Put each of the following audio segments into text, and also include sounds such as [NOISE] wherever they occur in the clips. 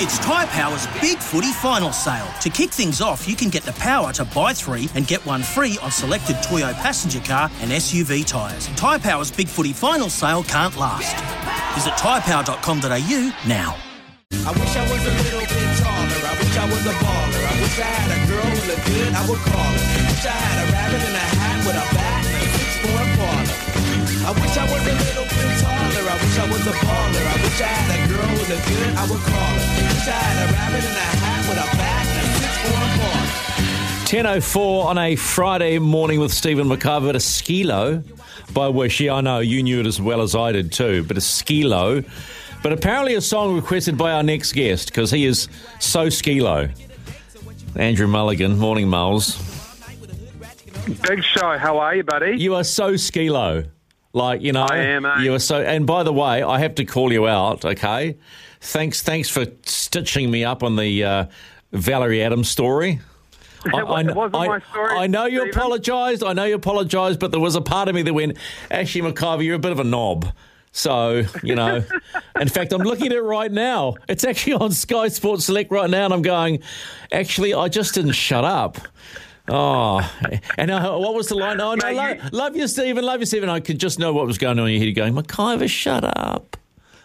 It's Tyre Power's Big Footy Final Sale. To kick things off, you can get the power to buy three and get one free on selected Toyo passenger car and SUV tyres. Tyre Power's Big Footy Final Sale can't last. Visit tyrepower.com.au now. I wish I was a little bit taller. I wish I was a baller. I wish I had a girl good, I would call her. Wish I had a rabbit in a hat with a bat and a six-foot parlor. I wish I was a little bit taller. I wish I was a baller. I wish I had a girl who looked good, I would call her. Wish I had a rabbit in a hat with a bat and a six-foot parlor. 10.04 on a Friday morning with Stephen McIvor at a Skee-Lo by Wish. Yeah, I know, you knew it as well as I did too, but a Skee-Lo. But apparently a song requested by our next guest because he is so Skee-Lo. Andrew Mulligan, morning, Moles. Big show. How are you, buddy? You are so Skee-Lo. Like, you know, I am, eh? you are so. And by the way, I have to call you out, okay? Thanks, thanks for stitching me up on the uh, Valerie Adams story. [LAUGHS] It wasn't my story, I know you apologised. I know you apologised, but there was a part of me that went, actually, McIvor, you're a bit of a knob. So, you know, [LAUGHS] in fact, I'm looking at it right now. It's actually on Sky Sports Select right now, and I'm going, actually, I just didn't shut up. Oh, and uh, what was the line? Oh, no, lo- love you, Stephen, love you, Stephen. I could just know what was going on in your head going, McIvor, shut up.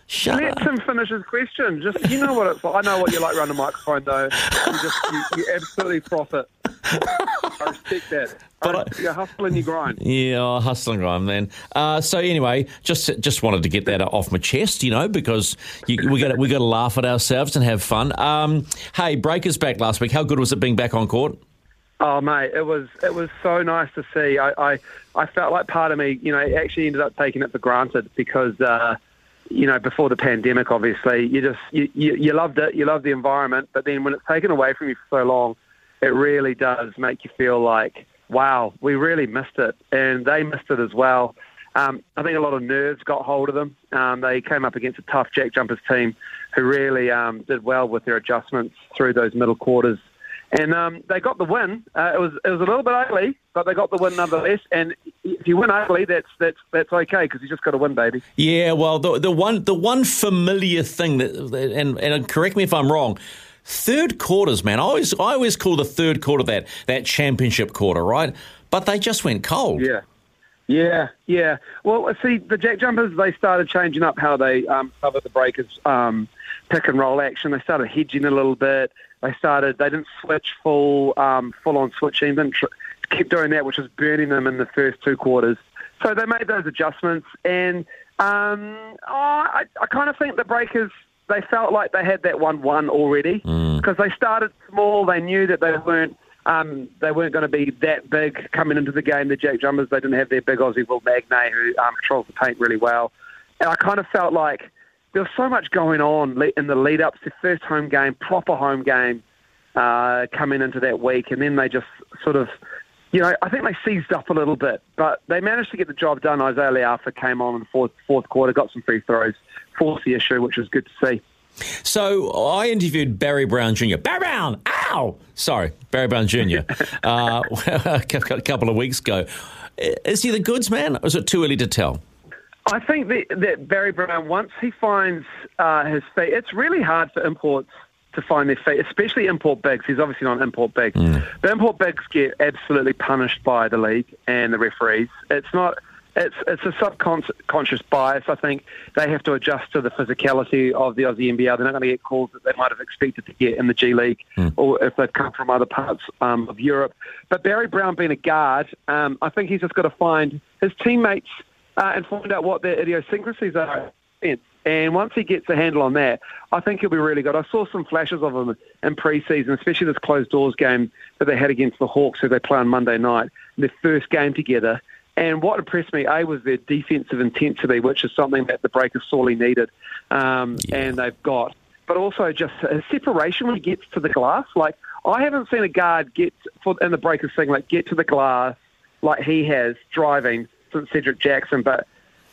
Shut Let up. him finish his question. Just you know what it's like. I know what you like around the microphone, though. You just you, you absolutely profit. I respect that. But I, I- you hustle and you grind. Yeah, hustling grind, man. Uh, so anyway, just just wanted to get that off my chest, you know, because you, we got we got to laugh at ourselves and have fun. Um, hey, Breakers back last week. How good was it being back on court? Oh mate, it was it was so nice to see. I, I I felt like part of me, you know, actually ended up taking it for granted because uh, you know before the pandemic, obviously, you just you, you you loved it, you loved the environment, but then when it's taken away from you for so long, it really does make you feel like wow, we really missed it, and they missed it as well. Um, I think a lot of nerves got hold of them. Um, they came up against a tough Jack Jumpers team who really um, did well with their adjustments through those middle quarters and um, they got the win. Uh, it was it was a little bit ugly, but they got the win nonetheless. And if you win ugly, that's that's that's okay because you just got to win, baby. Yeah, well, the the one the one familiar thing that, and and correct me if I'm wrong. Third quarters, man. I always I always call the third quarter that that championship quarter, right? But they just went cold. Yeah. Yeah, yeah. Well, see, the Jack Jumpers, they started changing up how they um, cover the breakers um, pick and roll action. They started hedging a little bit. They started, they didn't switch full, um, full on switching. Didn't tr- keep doing that, which was burning them in the first two quarters. So they made those adjustments. And um, oh, I, I kind of think the breakers, they felt like they had that 1 1 already because they started small. They knew that they weren't um, they weren't going to be that big coming into the game. The Jack Jumpers, they didn't have their big Aussie Will Magnay who um, controls the paint really well. And I kind of felt like there was so much going on in the lead up to the first home game, proper home game uh, coming into that week, and then they just sort of, you know, I think they seized up a little bit, but they managed to get the job done. Izayah Le'afa came on in the fourth, fourth quarter, got some free throws, forced the issue, which was good to see. So I interviewed Barry Brown Jr. Barry Brown, ow! Sorry, Barry Brown Jr. [LAUGHS] uh, [LAUGHS] a couple of weeks ago. Is he the goods man, or is it too early to tell? I think that, that Barry Brown, once he finds uh, his feet, it's really hard for imports to find their feet, especially import bigs. He's obviously not an import big. The import bigs get absolutely punished by the league and the referees. It's not. It's it's a subconscious bias. I think they have to adjust to the physicality of the Aussie NBL. They're not going to get calls that they might have expected to get in the G League, or if they've come from other parts um, of Europe. But Barry Brown being a guard, um, I think he's just got to find his teammates uh, and find out what their idiosyncrasies are. And And once he gets a handle on that, I think he'll be really good. I saw some flashes of him in pre-season, especially this closed doors game that they had against the Hawks, who they play on Monday night, their first game together. And what impressed me, A, was their defensive intensity, which is something that the Breakers sorely needed, um, yeah. and they've got. But also just a separation when he gets to the glass. Like I haven't seen a guard get for in the Breakers thing like get to the glass like he has driving since Cedric Jackson. But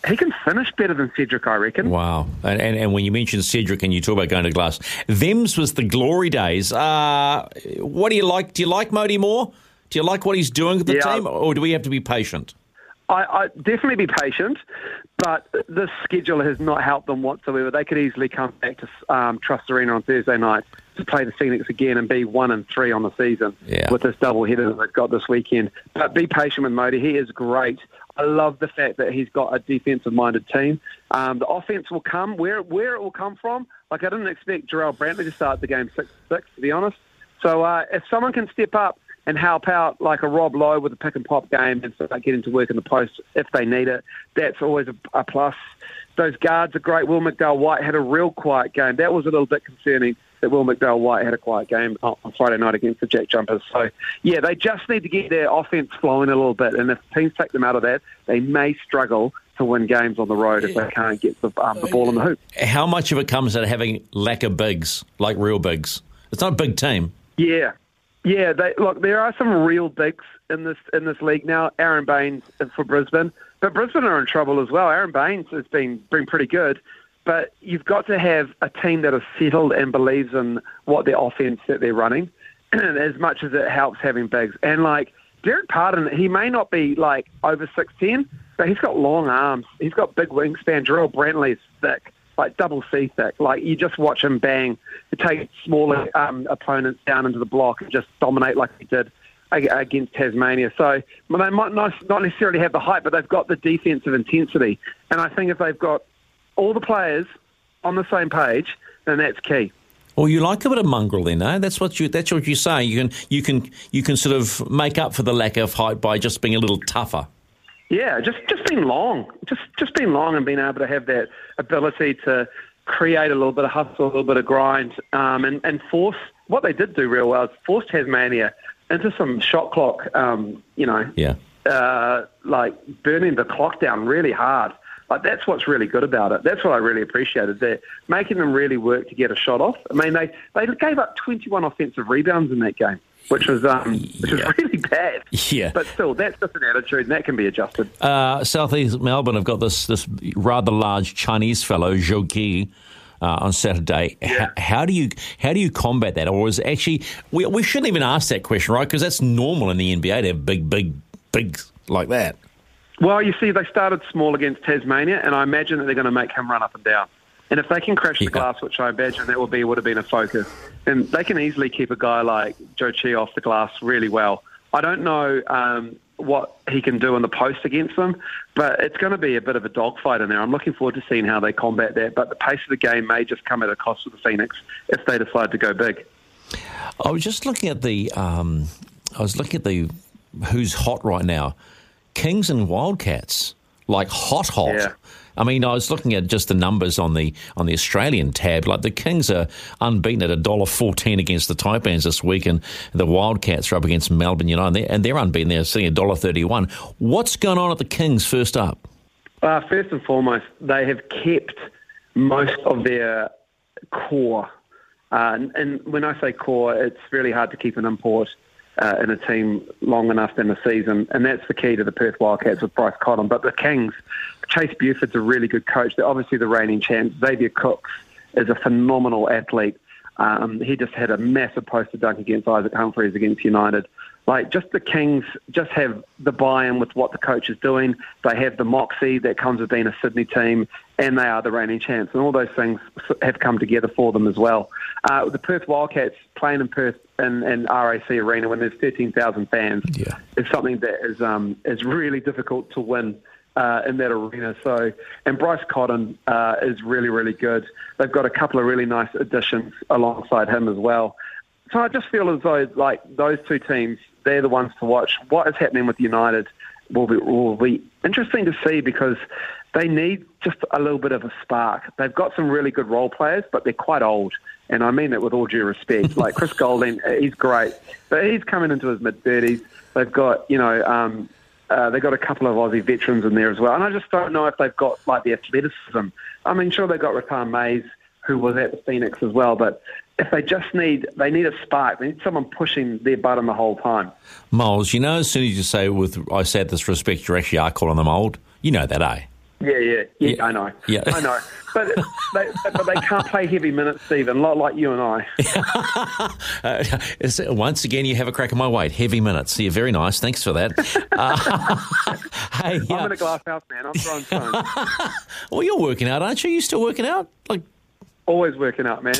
he can finish better than Cedric, I reckon. Wow. And, and, and, when you mention Cedric and you talk about going to glass, them's was the glory days. Uh, what do you like? Do you like Mody more? Do you like what he's doing with the yeah. team, or do we have to be patient? I, I definitely be patient, but this schedule has not helped them whatsoever. They could easily come back to um, Trust Arena on Thursday night to play the Phoenix again and be one and three on the season yeah. with this double header that they've got this weekend. But be patient with Mody. He is great. I love the fact that he's got a defensive-minded team. Um, the offense will come where where it will come from. Like I didn't expect Jarrell Brantley to start the game six six to be honest. So uh, if someone can step up and help out like a Rob Loe with a pick and pop game and start getting to work in the post if they need it, that's always a, a plus. Those guards are great. Will McDowell White had a real quiet game. That was a little bit concerning that Will McDowell White had a quiet game on Friday night against the Jack Jumpers. So, yeah, they just need to get their offense flowing a little bit. And if teams take them out of that, they may struggle to win games on the road if they can't get the, um, the ball in the hoop. How much of it comes out of having lack of bigs, like real bigs? It's not a big team. Yeah. Yeah, they, look, there are some real bigs in this in this league now. Aron Baynes for Brisbane, but Brisbane are in trouble as well. Aron Baynes has been been pretty good, but you've got to have a team that is settled and believes in what their offense that they're running, [CLEARS THROAT] as much as it helps having bigs. And like Dererk Pardon, he may not be like over six ten, but he's got long arms. He's got big wingspan. Jarrell Brantley's thick, like double C thick. Like you just watch him bang, take smaller um, opponents down into the block and just dominate like he did against Tasmania. So they might not, necessarily have the height, but they've got the defensive intensity. And I think if they've got all the players on the same page, then that's key. Well, you like a bit of mongrel, then, eh? That's what you. That's what you say. You can, you can, you can sort of make up for the lack of height by just being a little tougher. Yeah, just just being long, just just being long, and being able to have that ability to create a little bit of hustle, a little bit of grind, um, and and force. What they did do real well is force Tasmania into some shot clock. Um, you know, yeah, uh, like burning the clock down really hard. Like that's what's really good about it. That's what I really appreciated. They're making them really work to get a shot off. I mean, they they gave up 21 offensive rebounds in that game, which was um, which was really bad. Yeah, but still, that's just an attitude, and that can be adjusted. Uh, Southeast Melbourne have got this this rather large Chinese fellow, Zhou. Uh, on Saturday. Yeah. How, how, do you how do you combat that? Or is actually we we shouldn't even ask that question, right? Because that's normal in the NBA to have big, big, big like that. Well, you see, they started small against Tasmania, and I imagine that they're going to make him run up and down. And if they can crash yeah. the glass, which I imagine that will be would have been a focus, then they can easily keep a guy like Zhou Qi off the glass really well. I don't know um, what he can do in the post against them, but it's going to be a bit of a dogfight in there. I'm looking forward to seeing how they combat that. But the pace of the game may just come at a cost of the Phoenix if they decide to go big. I was just looking at the. Um, I was looking at the who's hot right now. Kings and Wildcats, like hot, hot. Yeah. I mean, I was looking at just the numbers on the on the Australian tab. Like the Kings are unbeaten at a dollar fourteen against the Taipans this week, and the Wildcats are up against Melbourne United, and they're, and they're unbeaten. They're sitting a dollar thirty one. What's going on at the Kings? First up, uh, first and foremost, they have kept most of their core. Uh, and, and when I say core, it's really hard to keep an import uh, in a team long enough in the season, and that's the key to the Perth Wildcats with Bryce Cotton. But the Kings, Chase Buford's a really good coach. They're obviously the reigning champs. Xavier Cooks is a phenomenal athlete. Um, he just had a massive poster dunk against Isaac Humphries against United. Like just the Kings just have the buy-in with what the coach is doing. They have the moxie that comes with being a Sydney team, and they are the reigning champs. And all those things have come together for them as well. Uh, the Perth Wildcats playing in Perth in, in RAC Arena when there's 13,000 fans yeah. is something that is um, is really difficult to win. Uh, in that arena. So, and Bryce Cotton uh, is really, really good. They've got a couple of really nice additions alongside him as well. So I just feel as though like those two teams, they're the ones to watch. What is happening with United will be will be interesting to see because they need just a little bit of a spark. They've got some really good role players, but they're quite old, and I mean that with all due respect. like Chris [LAUGHS] Goulding, he's great, but he's coming into his mid thirties. They've got you know. Um, uh, they've got a couple of Aussie veterans in there as well, and I just don't know if they've got like the athleticism. I mean, sure they've got Rathan-Mayes, who was at the Phoenix as well, but if they just need they need a spark, they need someone pushing their button the whole time. Moles, you know, as soon as you say with I say this respect, you actually are calling them old. You know that, eh? Yeah, yeah, yeah. yeah. I know. Yeah. I know. But they, but they can't play heavy minutes, Stephen. Not like you and I. [LAUGHS] uh, once again, you have a crack at my weight. Heavy minutes. You're very nice. Thanks for that. Uh, [LAUGHS] hey, I'm in a glass house, man. I'm throwing stones. [LAUGHS] well, you're working out, aren't you? You still working out? Like Always working out, man.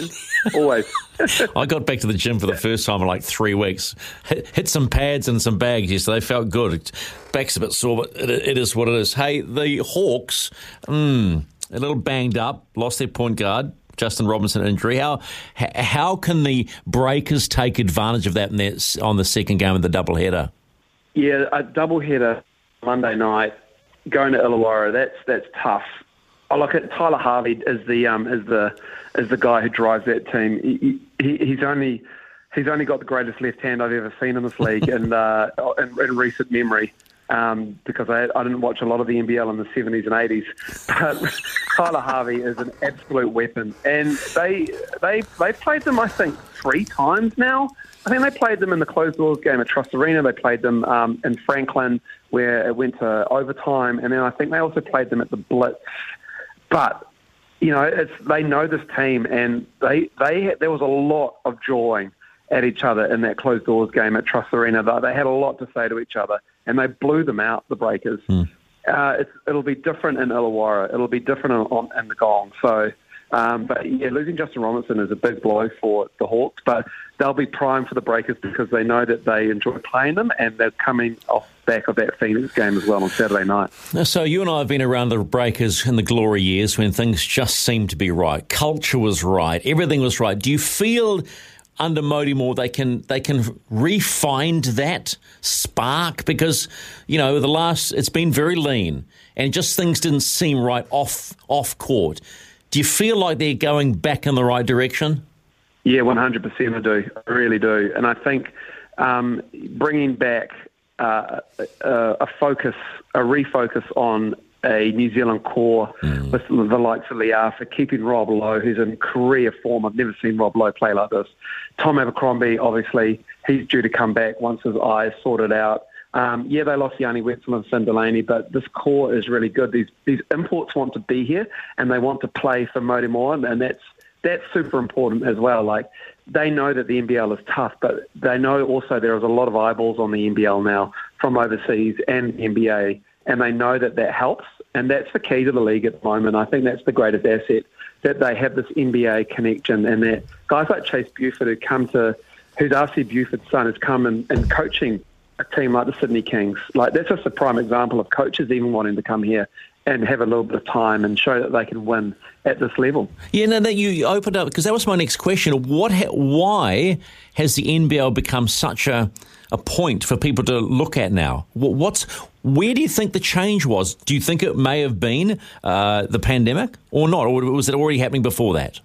Always. [LAUGHS] I got back to the gym for the first time in like three weeks. Hit, hit some pads and some bags yesterday. They felt good. Back's a bit sore, but it, it is what it is. Hey, the Hawks, mm, a little banged up, lost their point guard. Justin Robinson injury. How how can the Breakers take advantage of that their, on the second game of the doubleheader? Yeah, a doubleheader Monday night going to Illawarra. That's that's tough. I look at Tyler Harvey as the um, as the as the guy who drives that team. He, he, he's only he's only got the greatest left hand I've ever seen in this league, [LAUGHS] and uh, in, in recent memory. Um, because I, I didn't watch a lot of the NBL in the 70s and 80s. [LAUGHS] But Tyler Harvey is an absolute weapon, and they they they played them I think three times now. I think they played them in the closed doors game at Trust Arena. They played them um, in Franklin, where it went to overtime, and then I think they also played them at the Blitz but you know, it's they know this team, and they they there was a lot of jawing at each other in that closed doors game at Trust Arena. They had a lot to say to each other, and they blew them out. The Breakers. Mm. Uh, it'll be different in Illawarra. It'll be different in, on, in the Gong. So um, but yeah, losing Justin Robinson is a big blow for the Hawks, but they'll be primed for the Breakers because they know that they enjoy playing them and they're coming off back of that Phoenix game as well on Saturday night. So you and I have been around the Breakers in the glory years when things just seemed to be right. Culture was right. Everything was right. Do you feel under Mody Maor they can they can refine that spark because you know the last it's been very lean and just things didn't seem right off off court. Do you feel like they're going back in the right direction? Yeah, 100% I do. I really do. And I think um, bringing back uh, a, a, focus, a refocus on a New Zealand core mm. with the likes of Le'afa, keeping Rob Loe, who's in career form. I've never seen Rob Loe play like this. Tom Abercrombie, obviously, he's due to come back once his eyes sorted out. Um, yeah, they lost Yanni Wetzell and Finn Delany, but this core is really good. These these imports want to be here and they want to play for Maor, and that's that's super important as well. Like they know that the NBL is tough, but they know also there is a lot of eyeballs on the NBL now from overseas and NBA, and they know that that helps, and that's the key to the league at the moment. I think that's the greatest asset that they have this NBA connection, and that guys like Chase Buford who come to, who's RC Buford's son, has come and, and coaching a team like the Sydney Kings. Like that's just a prime example of coaches even wanting to come here and have a little bit of time and show that they can win at this level. Yeah, no, that you opened up because that was my next question. What, why has the NBL become such a a point for people to look at now? What's where do you think the change was? Do you think it may have been uh, the pandemic or not, or was it already happening before that?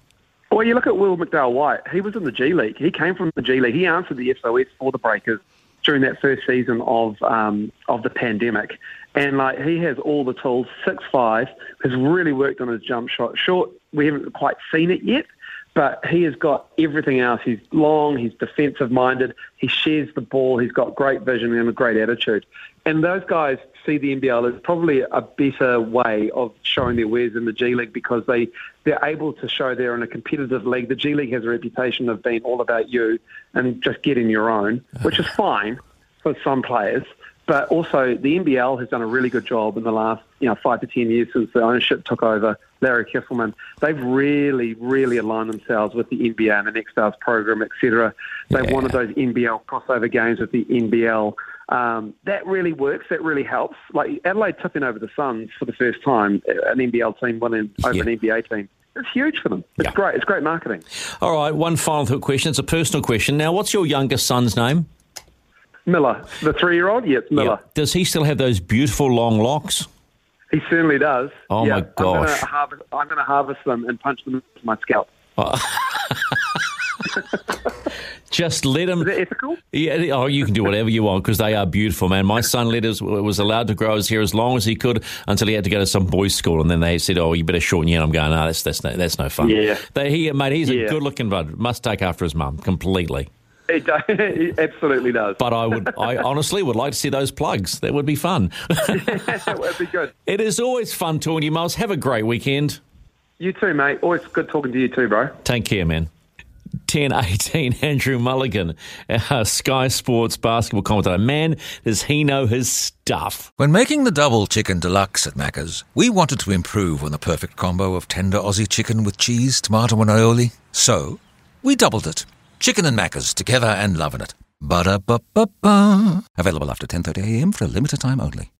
Well, you look at Will McDowell White. He was in the G League. He came from the G League. He answered the SOS for the Breakers during that first season of um, of the pandemic. And like he has all the tools, six five, has really worked on his jump shot. Short, we haven't quite seen it yet, but he has got everything else. He's long, he's defensive minded, he shares the ball, he's got great vision and a great attitude. And those guys see the NBL as probably a better way of showing their wares in the G League because they, they're able to show they're in a competitive league. The G League has a reputation of being all about you and just getting your own, which is fine for some players. But also, the NBL has done a really good job in the last, you know, five to ten years since the ownership took over. Larry Kestelman, they've really, really aligned themselves with the NBA and the Next Stars program, etc. They've yeah. wanted those NBL crossover games with the NBL. Um, that really works. That really helps. Like Adelaide tipping over the Suns for the first time, an NBL team winning over yeah. an NBA team. It's huge for them. It's yeah. great. It's great marketing. All right. One final question. It's a personal question. Now, what's your youngest son's name? Miller, the three-year-old. Yeah, it's Miller. Yeah. Does he still have those beautiful long locks? He certainly does. Oh, my gosh. I'm I'm gonna harvest them and punch them into my scalp. Oh. [LAUGHS] Just let him. Is it ethical? Yeah, oh, you can do whatever you want because they are beautiful, man. My son let us, was allowed to grow his hair as long as he could until he had to go to some boys' school, and then they said, "Oh, you better shorten your hair." I'm going, "No, that's that's no, that's no fun." Yeah. they, he, mate, he's a good-looking bud. Must take after his mum completely. He, do- [LAUGHS] he absolutely does. But I would, I [LAUGHS] honestly would like to see those plugs. That would be fun. [LAUGHS] that would be good. it is always fun talking to you, Miles. Have a great weekend. You too, mate. Always good talking to you too, bro. Take care, man. 10 18, [LAUGHS] Andrew Mulligan, our Sky Sports basketball commentator. Man, does he know his stuff. When making the double chicken deluxe at Macca's, we wanted to improve on the perfect combo of tender Aussie chicken with cheese, tomato, and aioli. So, we doubled it. Chicken and Macca's together and loving it. Ba-da-ba-ba-ba. Available after 10.30am for a limited time only.